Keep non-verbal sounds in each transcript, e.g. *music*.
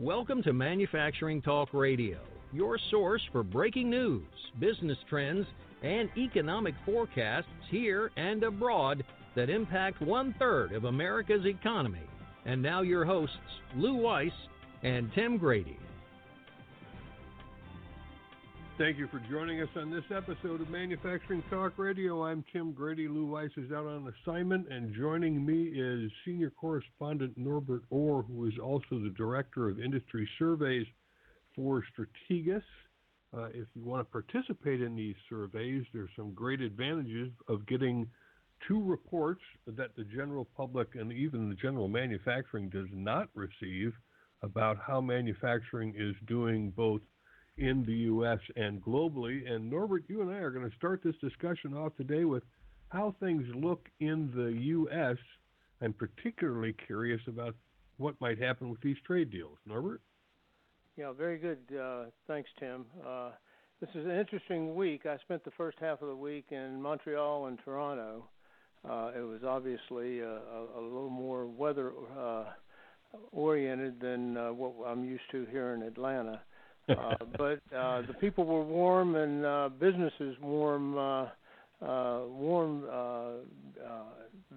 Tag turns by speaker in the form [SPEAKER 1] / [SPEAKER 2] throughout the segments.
[SPEAKER 1] Welcome to Manufacturing Talk Radio, your source for breaking news, business trends, and economic forecasts here and abroad that impact one third of America's economy. And now, your hosts, Lou Weiss and Tim Grady.
[SPEAKER 2] Thank you for joining us on this episode of Manufacturing Talk Radio. I'm Tim Grady. Lou Weiss is out on assignment, and joining me is senior correspondent Norbert Ore, who is also the director of industry surveys for Strategas. Uh, if you want to participate in these surveys, there's some great advantages of getting two reports that the general public and even the general manufacturing does not receive about how manufacturing is doing both in the U.S. and globally. And Norbert, you and I are going to start this discussion off today with how things look in the U.S. I'm particularly curious about what might happen with these trade deals. Norbert?
[SPEAKER 3] Yeah, very good. Uh, thanks, Tim. Uh, this is an interesting week. I spent the first half of the week in Montreal and Toronto. Uh, it was obviously a, a, a little more weather uh, oriented than uh, what I'm used to here in Atlanta. Uh, *laughs* but uh, the people were warm and uh, businesses warm, uh, uh, warm, uh, uh,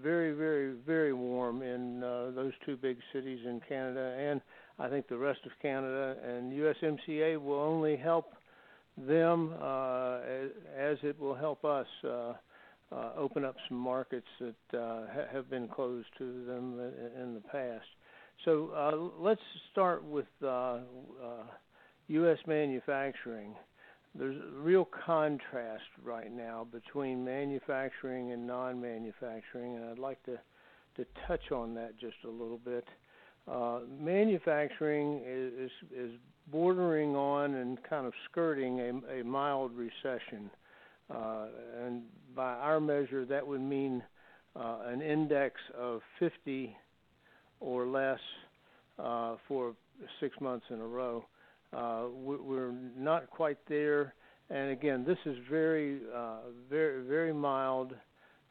[SPEAKER 3] very, very, very warm in uh, those two big cities in Canada, and I think the rest of Canada. And USMCA will only help them uh, as, as it will help us. Uh, uh, open up some markets that uh, ha- have been closed to them in, in the past. So uh, let's start with uh, uh, U.S. manufacturing, there's a real contrast right now between manufacturing and non-manufacturing, and I'd like to to touch on that just a little bit. Uh, manufacturing is, is, bordering on and kind of skirting a, a mild recession, uh, and by our measure, that would mean uh, an index of 50 or less uh, for six months in a row. Uh, we're not quite there, and again, this is very, uh, very, very mild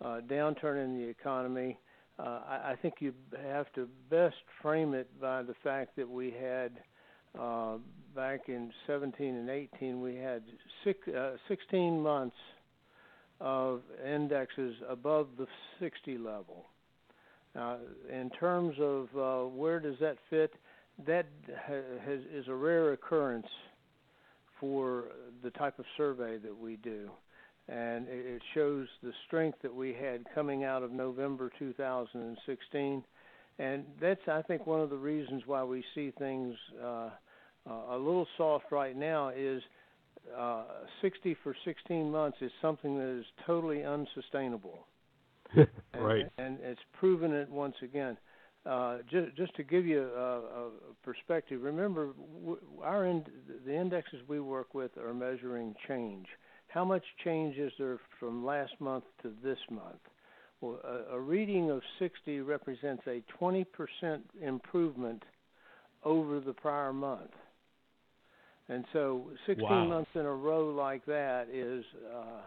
[SPEAKER 3] uh, downturn in the economy. Uh, I, I think you have to best frame it by the fact that we had back in 17 and 18, we had six, uh, 16 months of indexes above the 60 level. Uh, in terms of uh, where does that fit? That has, is a rare occurrence for the type of survey that we do. And it shows the strength that we had coming out of November 2016. And that's, I think, one of the reasons why we see things uh, a little soft right now is uh, 60 for 16 months is something that is totally unsustainable. *laughs*
[SPEAKER 2] right.
[SPEAKER 3] And, and it's proven it once again. Uh, just, just to give you a, a perspective, remember our ind- the indexes we work with are measuring change. How much change is there from last month to this month? Well, a, a reading of 60 represents a 20% improvement over the prior month. And so 16
[SPEAKER 2] wow.
[SPEAKER 3] months in a row like that is uh,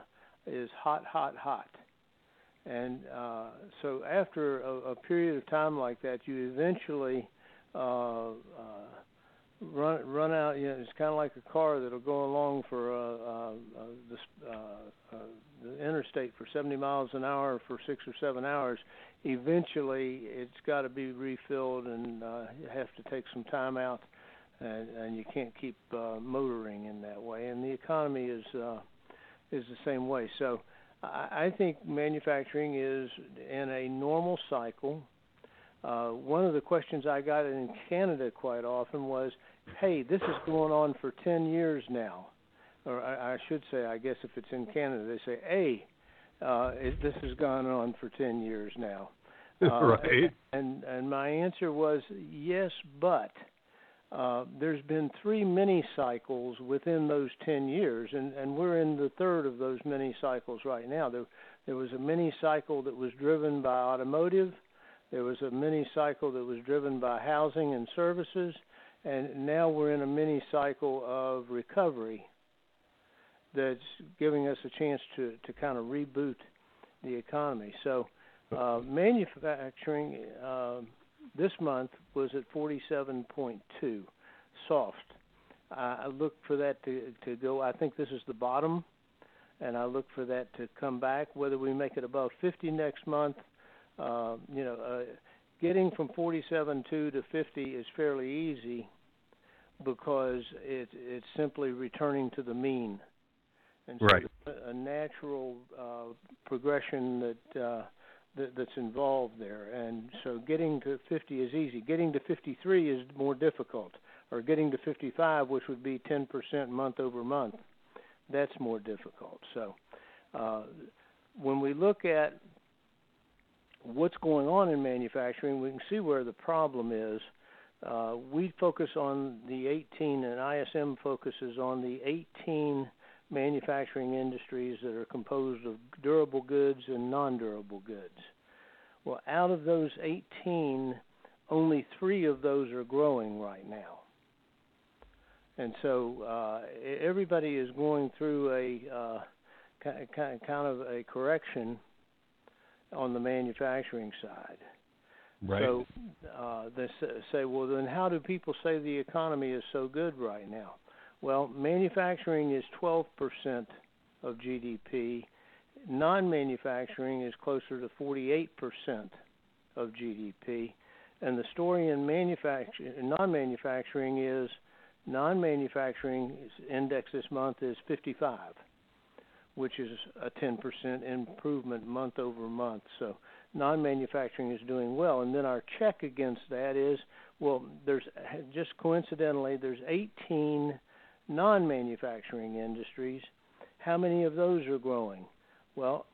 [SPEAKER 3] is hot, hot, hot. And uh, so after a, a period of time like that, you eventually uh, uh, run run out. You know, it's kind of like a car that'll go along for uh, uh, uh, the, the interstate for 70 miles an hour for six or seven hours. Eventually, it's got to be refilled, and you have to take some time out, and, and you can't keep motoring in that way. And the economy is is the same way. So I think manufacturing is in a normal cycle. Uh, one of the questions I got in Canada quite often was, "Hey, this is going on for 10 years now," or I, I should say, I guess if it's in Canada, they say, "Hey, uh, it, this has gone on for 10 years now." *laughs*
[SPEAKER 2] Uh, right.
[SPEAKER 3] And and my answer was yes, but uh, there's been three mini cycles within those 10 years, and, and we're in the third of those mini cycles right now. There, there was a mini cycle that was driven by automotive, there was a mini cycle that was driven by housing and services, and now we're in a mini cycle of recovery that's giving us a chance to, to kind of reboot the economy. So, uh, manufacturing. Uh, this month was at 47.2. soft. I look for that to to go. I think this is the bottom, and I look for that to come back. Whether we make it above 50 next month, uh, you know, uh, getting from 47.2 to 50 is fairly easy because it, it's simply returning to the mean. And so
[SPEAKER 2] right.
[SPEAKER 3] a natural uh, progression that, uh, that that's involved there. And so getting to 50 is easy. Getting to 53 is more difficult, or getting to 55, which would be 10% month over month, that's more difficult. So uh, when we look at what's going on in manufacturing, we can see where the problem is uh, we focus on the 18, and ISM focuses on the 18 manufacturing industries that are composed of durable goods and non durable goods. Well, out of those 18, only three of those are growing right now. And so uh, everybody is going through a uh, kind of a correction on the manufacturing side.
[SPEAKER 2] Right.
[SPEAKER 3] So uh, they say, well, then how do people say the economy is so good right now? Well, manufacturing is 12% of GDP. Non-manufacturing is closer to 48% of GDP. And the story in manufacturing, non-manufacturing is non-manufacturing index this month is 55, which is a 10% improvement month over month. So non-manufacturing is doing well, and then our check against that is well, there's just coincidentally there's 18 non-manufacturing industries. How many of those are growing? Well,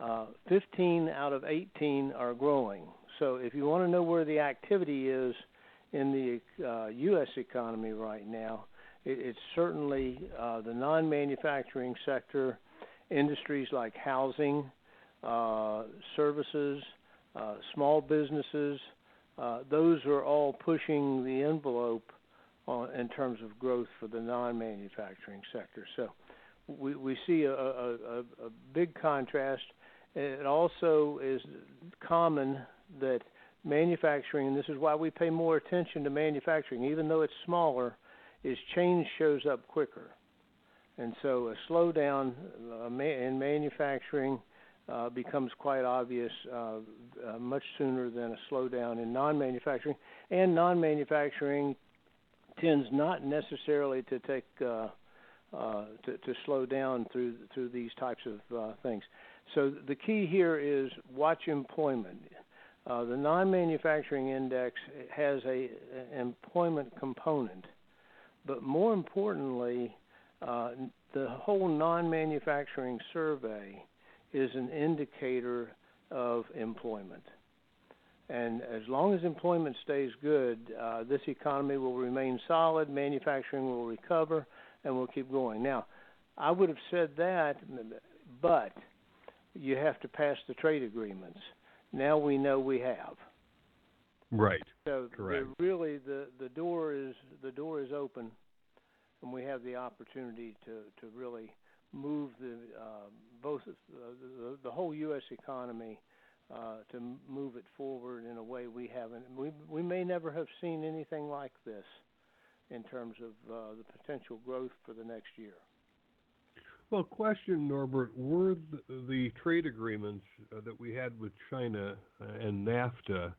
[SPEAKER 3] uh, 15 out of 18 are growing. So if you want to know where the activity is in the uh, U.S. economy right now, it, it's certainly uh, the non-manufacturing sector, industries like housing, uh, services, uh, small businesses. Uh, those are all pushing the envelope in terms of growth for the non-manufacturing sector. So we, we see a, big contrast. It also is common that manufacturing, and this is why we pay more attention to manufacturing, even though it's smaller, is change shows up quicker. And so a slowdown in manufacturing uh, becomes quite obvious uh, uh, much sooner than a slowdown in non-manufacturing, and non-manufacturing tends not necessarily to take uh, uh, to, to slow down through through these types of uh, things. So the key here is watch employment. Uh, the non-manufacturing index has a an employment component, but more importantly, uh, the whole non-manufacturing survey is an indicator of employment. And as long as employment stays good, uh, this economy will remain solid, manufacturing will recover, and we'll keep going. Now, I would have said that, but you have to pass the trade agreements. Now we know we have.
[SPEAKER 2] Right.
[SPEAKER 3] So
[SPEAKER 2] Correct.
[SPEAKER 3] really, the the door is the door is open, and we have the opportunity to to really move the uh, both uh, the, the whole U.S. economy uh, to move it forward in a way we haven't. We we may never have seen anything like this in terms of uh, the potential growth for the next year.
[SPEAKER 2] Well, question, Norbert, were the, the trade agreements uh, that we had with China uh, and NAFTA?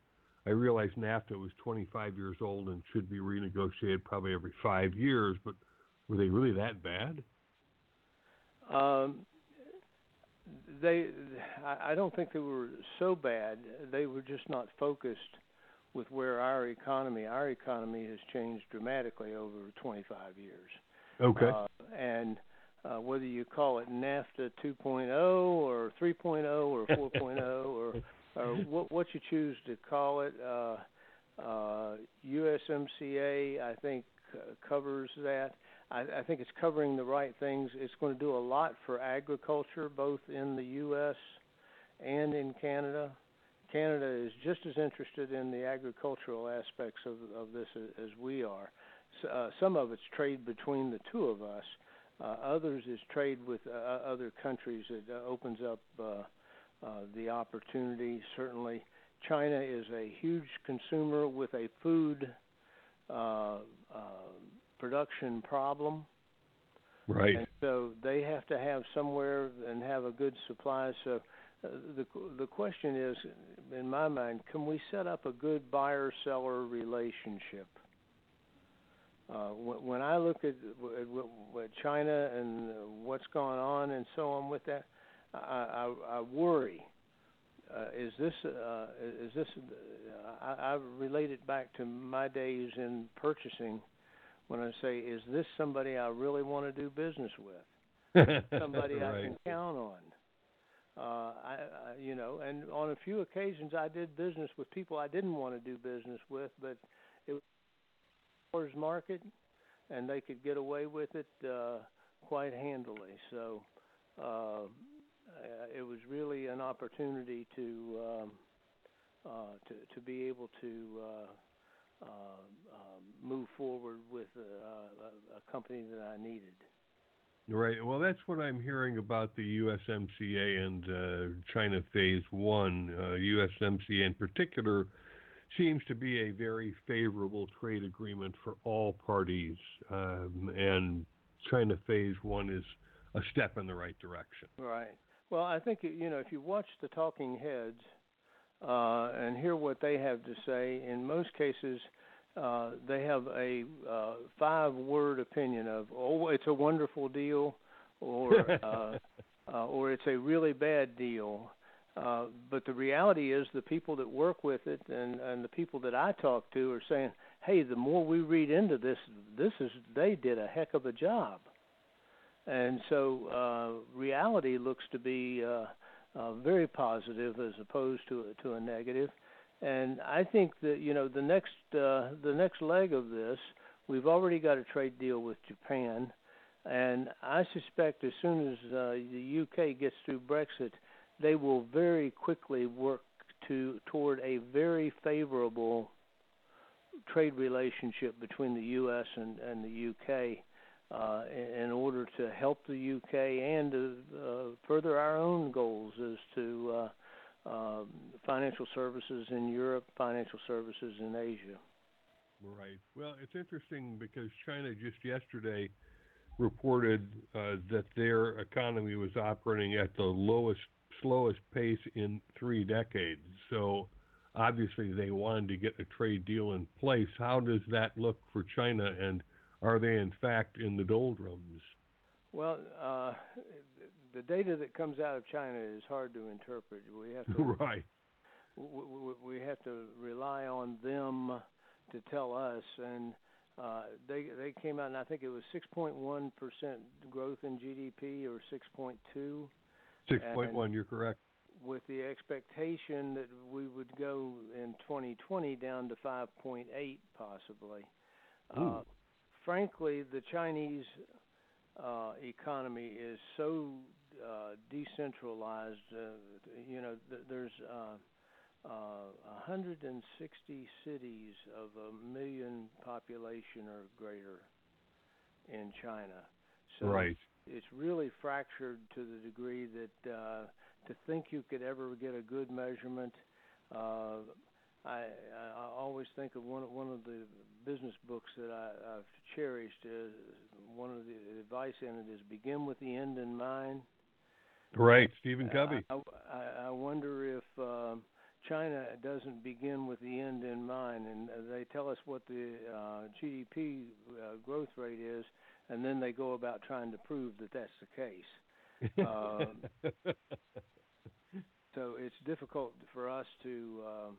[SPEAKER 2] I realize NAFTA was 25 years old and should be renegotiated probably every five years, but were they really that bad?
[SPEAKER 3] Um, they, I don't think they were so bad. They were just not focused with where our economy. Our economy has changed dramatically over 25 years.
[SPEAKER 2] Okay.
[SPEAKER 3] Uh, and uh, whether you call it NAFTA 2.0 or 3.0 or 4.0 or *laughs* or what, what you choose to call it, uh, uh, USMCA I think uh, covers that. I, I think it's covering the right things. It's going to do a lot for agriculture, both in the U.S. and in Canada. Canada is just as interested in the agricultural aspects of, of this as, as we are. So, uh, some of it's trade between the two of us. Uh, others is trade with uh, other countries It uh, opens up uh, uh, the opportunity. Certainly, China is a huge consumer with a food uh, uh, production problem.
[SPEAKER 2] Right.
[SPEAKER 3] And so they have to have somewhere and have a good supply. So uh, the the question is, in my mind, can we set up a good buyer seller relationship? Uh, when I look at, at China and what's going on and so on with that, I, I, I worry. Uh, is this uh, is this? Uh, I, I relate it back to my days in purchasing, when I say, is this somebody I really want to do business with? *laughs* somebody
[SPEAKER 2] right.
[SPEAKER 3] I can count on. Uh, I, I, you know, and on a few occasions I did business with people I didn't want to do business with, but it was market, and they could get away with it uh, quite handily. So uh, it was really an opportunity to um, uh, to to be able to uh, uh, uh, move forward with uh, a, a company that I needed.
[SPEAKER 2] Right. Well, that's what I'm hearing about the USMCA and uh, China Phase One. Uh, USMCA, in particular, seems to be a very favorable trade agreement for all parties, um, and China Phase One is a step in the right direction.
[SPEAKER 3] Right. Well, I think you know if you watch the talking heads uh, and hear what they have to say, in most cases uh, they have a uh, five-word opinion of "oh, it's a wonderful deal," or *laughs* uh, uh, or it's a really bad deal. Uh, but the reality is, the people that work with it and and the people that I talk to are saying, "Hey, the more we read into this, this is they did a heck of a job." And so, uh, reality looks to be uh, uh, very positive as opposed to to a negative and I think that you know the next uh, the next leg of this, we've already got a trade deal with Japan, and I suspect as soon as uh, the UK gets through Brexit, they will very quickly work to toward a very favorable trade relationship between the U.S. and, and the UK. Uh, in, order to help the UK and to uh, further our own goals as to uh, um, financial services in Europe, financial services in Asia.
[SPEAKER 2] Right. Well, it's interesting because China just yesterday reported uh, that their economy was operating at the lowest, slowest pace in three decades. So obviously they wanted to get a trade deal in place. How does that look for China, and are they in fact in the doldrums?
[SPEAKER 3] Well, uh, the data that comes out of China is hard to interpret. We have to *laughs*
[SPEAKER 2] right.
[SPEAKER 3] We, we have to rely on them to tell us, and uh, they they came out, and I think it was 6.1 percent growth in GDP, or 6.2.
[SPEAKER 2] 6.1, you're correct.
[SPEAKER 3] With the expectation that we would go in 2020 down to 5.8, possibly. Uh, frankly, the Chinese uh, economy is so uh, decentralized. Uh, you know, th- there's uh, uh, 160 cities of a million population or greater in China. So
[SPEAKER 2] right.
[SPEAKER 3] it's really fractured to the degree that uh, to think you could ever get a good measurement. Uh, I, I always think of one one of the business books that I, I've cherished. Uh, one of the advice in it is begin with the end in mind.
[SPEAKER 2] Right, Stephen Covey.
[SPEAKER 3] I, I, I wonder if uh, China doesn't begin with the end in mind, and they tell us what the uh, GDP uh, growth rate is, and then they go about trying to prove that that's the case. *laughs* Um, so it's difficult for us to, um,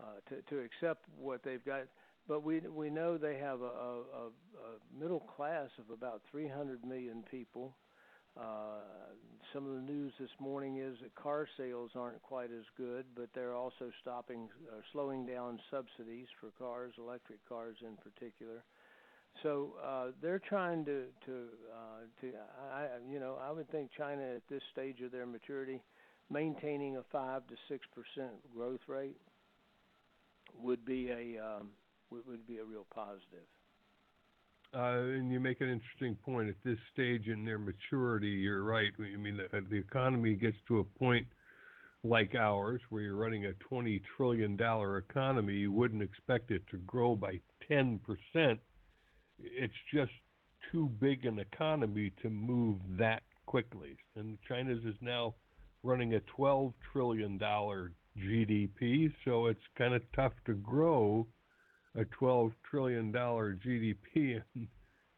[SPEAKER 3] uh, to to accept what they've got but we we know they have a, a, a middle class of about 300 million people. Uh, some of the news this morning is that car sales aren't quite as good, but they're also stopping, uh, slowing down subsidies for cars, electric cars in particular. So uh, they're trying to to uh, to I you know I would think China at this stage of their maturity, maintaining a five to six percent growth rate would be a um, would, be a real positive.
[SPEAKER 2] Uh, and you make an interesting point. At this stage in their maturity, you're right. I mean, the, the economy gets to a point like ours, where you're running a $20 trillion economy, you wouldn't expect it to grow by 10% it's just too big an economy to move that quickly. And China's is now running a 12 trillion dollar GDP, so it's kind of tough to grow a 12 trillion dollar GDP. *laughs*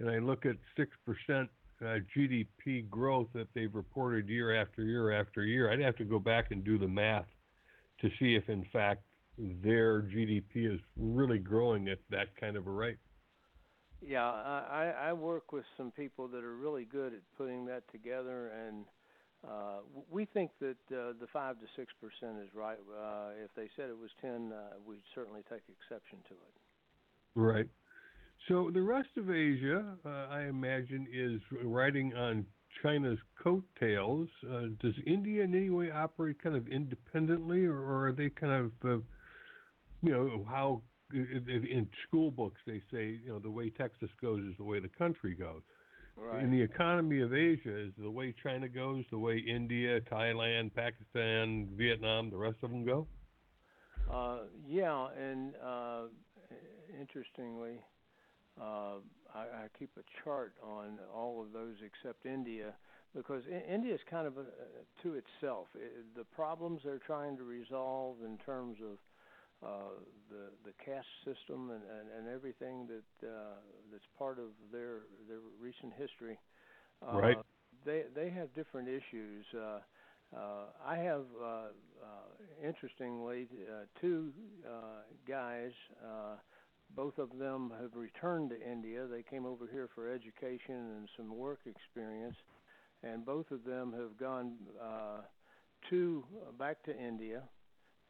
[SPEAKER 2] And, I look at six percent uh, GDP growth that they've reported year after year after year. I'd have to go back and do the math to see if, in fact, their GDP is really growing at that kind of a rate.
[SPEAKER 3] Yeah, I, I work with some people that are really good at putting that together, and uh, we think that uh, the five to six percent is right. Uh, if they said it was ten, uh, we'd certainly take exception to it.
[SPEAKER 2] Right. So the rest of Asia, uh, I imagine, is riding on China's coattails. Does India in any way operate kind of independently, or, or are they kind of, you know, how in school books they say, you know, the way Texas goes is the way the country goes.
[SPEAKER 3] Right.
[SPEAKER 2] In the economy of Asia, is the way China goes the way India, Thailand, Pakistan, Vietnam, the rest of them go?
[SPEAKER 3] Uh, yeah, and uh, interestingly, uh, I, I keep a chart on all of those except India because India is kind of a, to itself. It, the problems they're trying to resolve in terms of uh, the the caste system and, and, and everything that uh, that's part of their their recent history.
[SPEAKER 2] Uh, right.
[SPEAKER 3] They they have different issues. Uh, uh, I have, uh, uh, interestingly, uh, two uh, guys. Uh, both of them have returned to India. They came over here for education and some work experience, and both of them have gone uh, to uh, back to India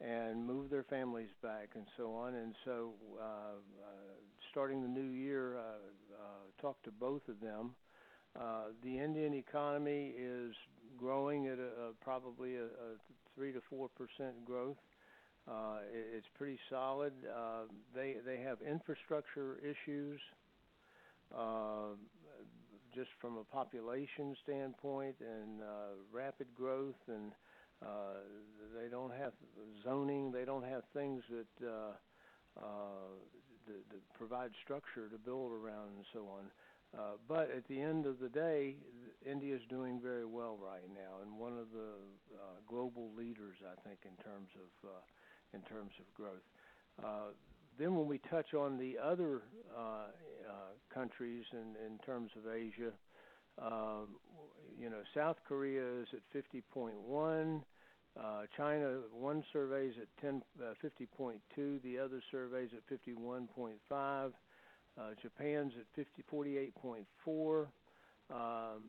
[SPEAKER 3] and move their families back and so on. And so, uh, uh, starting the new year, uh, uh, talked to both of them. Uh, the Indian economy is growing at a, a probably a, a three to four percent growth. Uh, it, it's pretty solid. Uh, they they have infrastructure issues, uh, just from a population standpoint and uh, rapid growth, and uh, they don't have zoning. They don't have things that, uh, uh, provide structure to build around and so on. Uh, but at the end of the day, India is doing very well right now, and one of the uh, global leaders, I think, in terms of uh, in terms of growth. Uh, then when we touch on the other uh, uh, countries in, in terms of Asia, um, you know, South Korea is at 50.1. Uh, China, one survey is at 10, uh, 50.2. The other survey is at 51.5. Uh, Japan's at 50, 48.4. Um,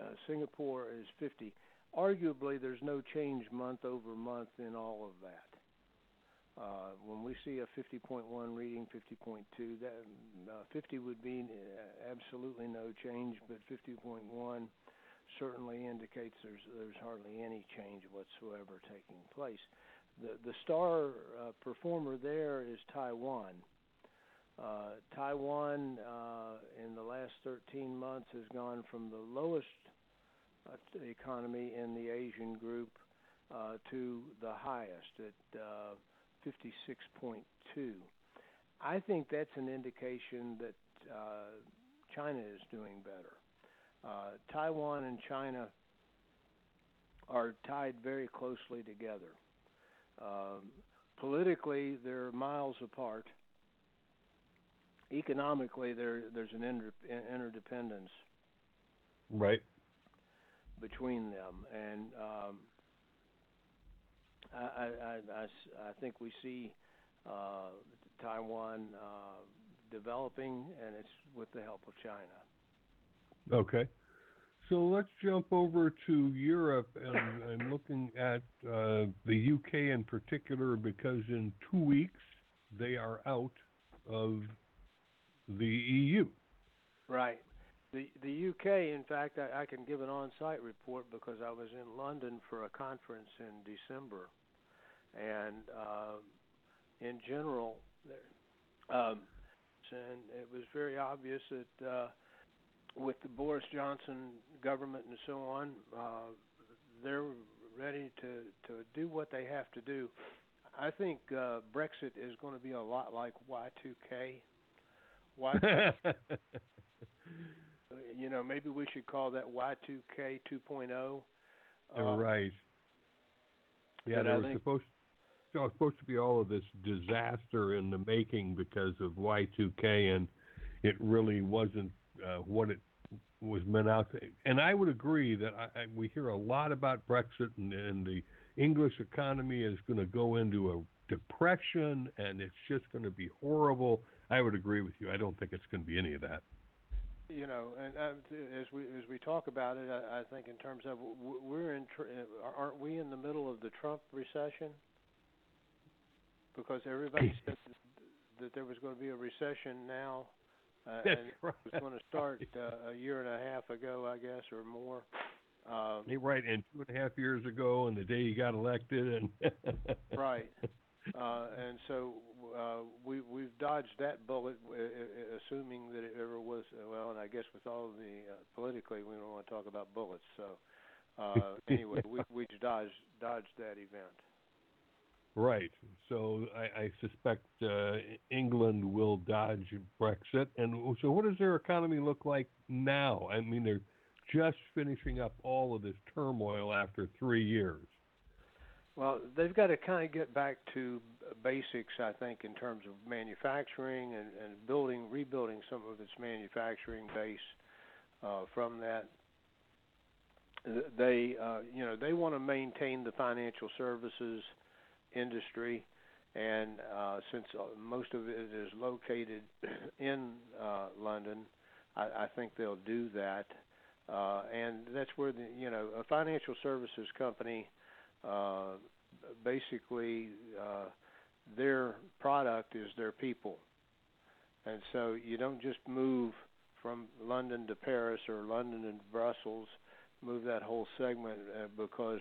[SPEAKER 3] uh, Singapore is 50. Arguably, there's no change month over month in all of that. Uh, when we see a 50.1 reading, 50.2, that uh, 50 would be uh, absolutely no change, but 50.1 certainly indicates there's there's hardly any change whatsoever taking place. The the star uh, performer there is Taiwan. Uh, Taiwan uh, in the last 13 months has gone from the lowest uh, economy in the Asian group uh, to the highest uh, 56.2. I think that's an indication that uh, China is doing better. Uh, Taiwan and China are tied very closely together. Um, politically, they're miles apart. Economically, there there's an inter, interdependence.
[SPEAKER 2] Right.
[SPEAKER 3] Between them, and um, I, I, I, I think we see uh, Taiwan uh, developing, and it's with the help of China.
[SPEAKER 2] Okay. So let's jump over to Europe and, *coughs* and looking at uh, the UK in particular, because in two weeks they are out of the EU.
[SPEAKER 3] Right. The the UK, in fact, I, I can give an on-site report because I was in London for a conference in December, and uh, in general, um, and it was very obvious that uh, with the Boris Johnson government and so on, uh, they're ready to to do what they have to do. I think uh, Brexit is going to be a lot like Y2K, Y. *laughs* you know, maybe we should call that Y2K 2.0.
[SPEAKER 2] Uh, right. Yeah, there was think... supposed so was supposed to be all of this disaster in the making because of Y2K, and it really wasn't uh, what it was meant out to. And I would agree that I, I, we hear a lot about Brexit, and, and the English economy is going to go into a depression, and it's just going to be horrible. I would agree with you. I don't think it's going to be any of that
[SPEAKER 3] you know, and uh, as we as we talk about it, I, I think in terms of we're in, tr- uh, aren't we in the middle of the Trump recession? Because everybody said that there was going to be a recession now, uh, and right. it was going to start uh, a year and a half ago, I guess, or more.
[SPEAKER 2] Um, right, and two and a half years ago, and the day he got elected, and
[SPEAKER 3] right. *laughs* Uh, and so uh, we we've dodged that bullet, uh, assuming that it ever was. Well, and I guess with all the uh, politically, we don't want to talk about bullets. So uh, *laughs* anyway, we we dodged dodged that event.
[SPEAKER 2] Right. So I, I suspect uh, England will dodge Brexit. And so, what does their economy look like now? I mean, they're just finishing up all of this turmoil after three years.
[SPEAKER 3] Well, they've got to kind of get back to basics, I think, in terms of manufacturing and, and building, rebuilding some of its manufacturing base uh, from that. They, uh, you know, they want to maintain the financial services industry, and uh, since uh, most of it is located *coughs* in uh, London, I, I think they'll do that. Uh, and that's where the, you know, a financial services company uh, basically uh, their product is their people, and so you don't just move from London to Paris or London to Brussels, move that whole segment uh, because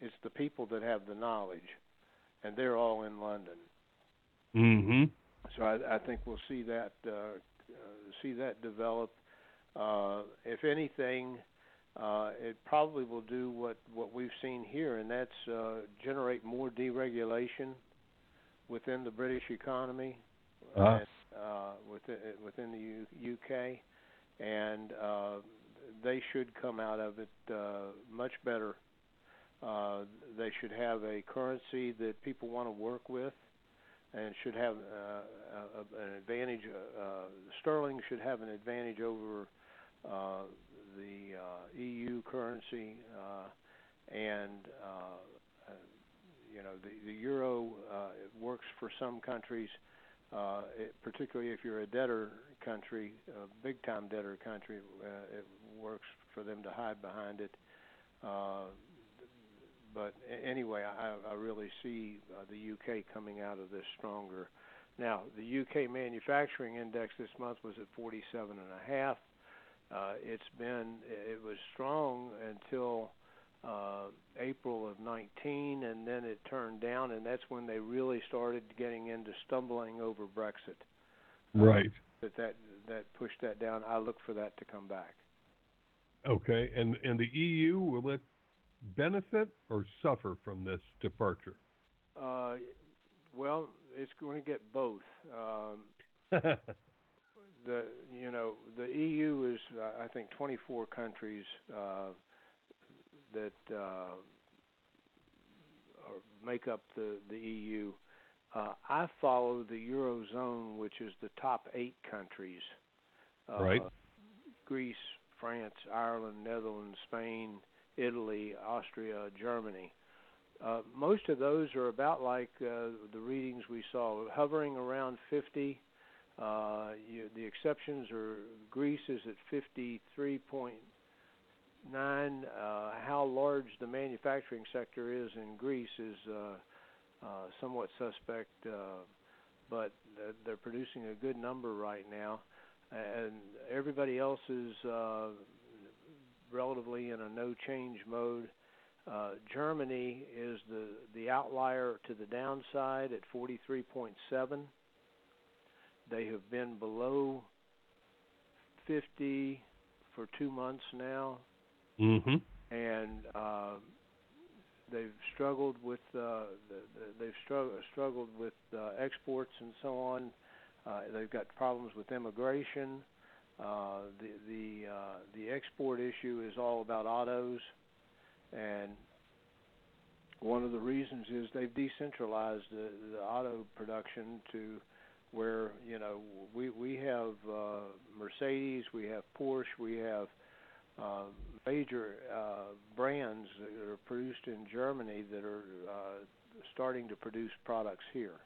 [SPEAKER 3] it's the people that have the knowledge, and they're all in London.
[SPEAKER 2] Mm-hmm.
[SPEAKER 3] So I, I think we'll see that uh, uh, see that develop. Uh, if anything, uh, it probably will do what what we've seen here, and that's uh, generate more deregulation within the British economy,
[SPEAKER 2] uh-huh.
[SPEAKER 3] and, uh, within within the U- UK, and uh, they should come out of it uh, much better. Uh, they should have a currency that people want to work with, and should have uh, a, an advantage. Uh, sterling should have an advantage over uh, the uh, EU currency, uh, and uh, you know the, the euro uh, works for some countries, it, particularly if you're a debtor country, a big time debtor country. It works for them to hide behind it. But anyway, I, I really see the UK coming out of this stronger. Now, the UK manufacturing index this month was at 47 and a half uh, it's been it was strong until uh, April of 19, and then it turned down, and that's when they really started getting into stumbling over Brexit.
[SPEAKER 2] Right.
[SPEAKER 3] Uh, that that that pushed that down. I look for that to come back.
[SPEAKER 2] Okay, and and the EU will it benefit or suffer from this departure?
[SPEAKER 3] Uh, well, it's going to get both. Um, *laughs* the you know the EU is uh, I think 24 countries uh, that uh, make up the the EU. Uh, I follow the eurozone, which is the top eight countries:
[SPEAKER 2] uh, right.
[SPEAKER 3] Greece, France, Ireland, Netherlands, Spain, Italy, Austria, Germany. Uh, most of those are about like uh, the readings we saw, hovering around 50 uh, you, the exceptions are Greece is at 53.9. Uh, how large the manufacturing sector is in Greece is uh, uh, somewhat suspect, uh, but they're producing a good number right now, and everybody else is uh, relatively in a no change mode. Germany is the the outlier to the downside at 43.7. They have been below 50 for two months now,
[SPEAKER 2] mm-hmm.
[SPEAKER 3] and uh, they've struggled with uh, the, the, they've struggled struggled with uh, exports and so on. Uh, they've got problems with immigration. Uh, the the uh, the export issue is all about autos, and one of the reasons is they've decentralized the, the auto production to where you know we we have uh, Mercedes, we have Porsche, we have uh, major uh, brands that are produced in Germany that are uh, starting to produce products here.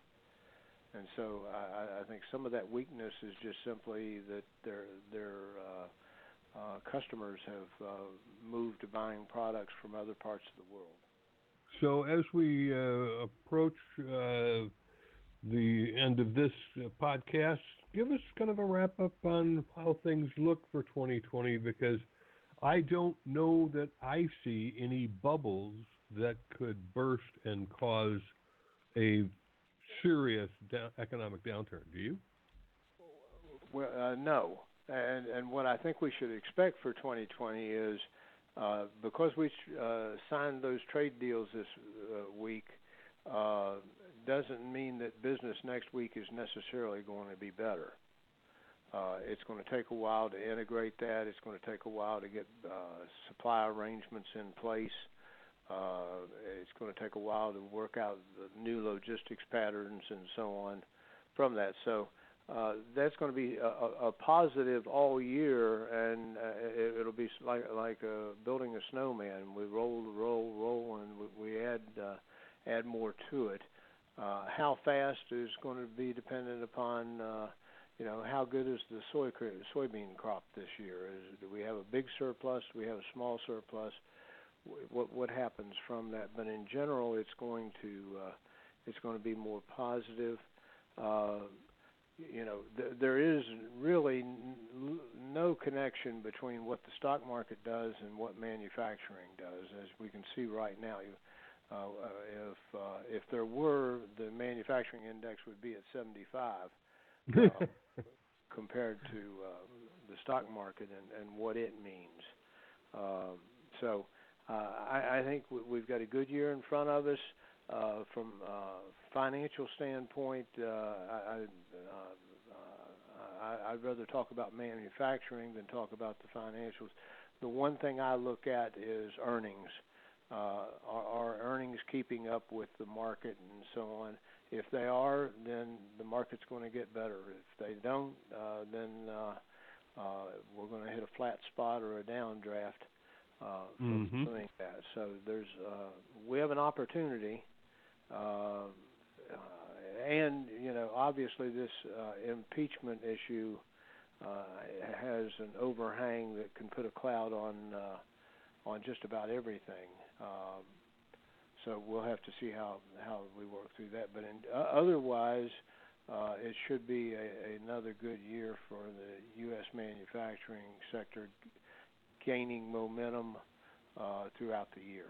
[SPEAKER 3] And so I, I think some of that weakness is just simply that their their uh, uh, customers have uh, moved to buying products from other parts of the world.
[SPEAKER 2] So as we uh, approach uh, the end of this uh, podcast, give us kind of a wrap up on how things look for 2020 because I don't know that I see any bubbles that could burst and cause a serious da- economic downturn. Do you?
[SPEAKER 3] Well, uh, no. And and what I think we should expect for 2020 is uh, because we uh, signed those trade deals this uh, week uh, doesn't mean that business next week is necessarily going to be better. Uh, it's going to take a while to integrate that. It's going to take a while to get uh, supply arrangements in place. Uh, it's going to take a while to work out the new logistics patterns and so on from that. So uh, that's going to be a, a positive all year, and uh, it, it'll be like like uh, building a snowman. We roll, roll, roll, and we, we add uh, add more to it. Uh, how fast is going to be dependent upon uh, you know how good is the soy soybean crop this year? Is do we have a big surplus? Do we have a small surplus? What what happens from that? But in general, it's going to uh, it's going to be more positive. Uh, you know, th- there is really n- no connection between what the stock market does and what manufacturing does, as we can see right now. You, if uh, if there were, the manufacturing index would be at 75 *laughs* uh, compared to uh, the stock market and, and what it means. Um, so uh, I, I think we've got a good year in front of us. Uh, from uh, financial standpoint, uh, I, uh, I, I'd rather talk about manufacturing than talk about the financials. The one thing I look at is earnings. Uh, are, are earnings keeping up with the market and so on? If they are, then the market's going to get better. If they don't, uh, then uh, uh, we're going to hit a flat spot or a downdraft uh, from mm-hmm. doing that. So there's uh, we have an opportunity. And you know, obviously, this uh, impeachment issue uh, has an overhang that can put a cloud on uh, on just about everything. Um, so we'll have to see how how we work through that. But in, uh, otherwise, uh, it should be a, another good year for the U.S. manufacturing sector, gaining momentum uh, throughout the year.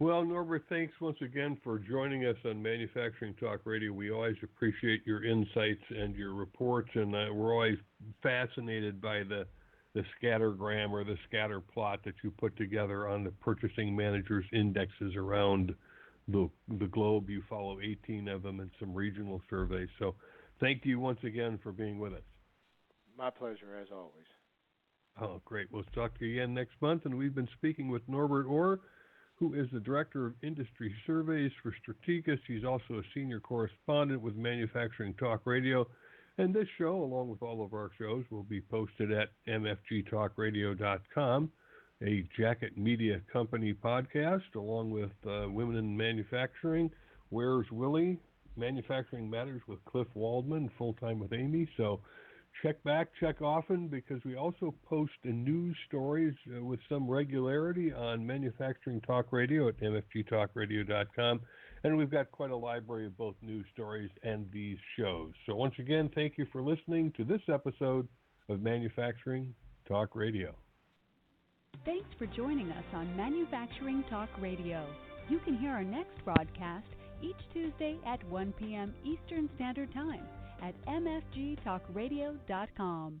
[SPEAKER 2] Well, Norbert, thanks once again for joining us on Manufacturing Talk Radio. We always appreciate your insights and your reports, and uh, we're always fascinated by the the scattergram or the scatter plot that you put together on the purchasing managers indexes around the the globe. You follow 18 of them and some regional surveys. So, thank you once again for being with us.
[SPEAKER 3] My pleasure, as always.
[SPEAKER 2] Oh, great. We'll talk to you again next month, and we've been speaking with Norbert Ore who is the Director of Industry Surveys for Strategas. He's also a senior correspondent with Manufacturing Talk Radio. And this show, along with all of our shows, will be posted at mfgtalkradio.com, a Jacket Media Company podcast, along with uh, Women in Manufacturing, Where's Willie, Manufacturing Matters with Cliff Waldman, Full Time with Amy. So check back, check often, because we also post news stories uh, with some regularity on Manufacturing Talk Radio at mfgtalkradio.com. And we've got quite a library of both news stories and these shows. So, once again, thank you for listening to this episode of Manufacturing Talk Radio.
[SPEAKER 4] Thanks for joining us on Manufacturing Talk Radio. You can hear our next broadcast each Tuesday at 1 p.m. Eastern Standard Time at mfgtalkradio.com.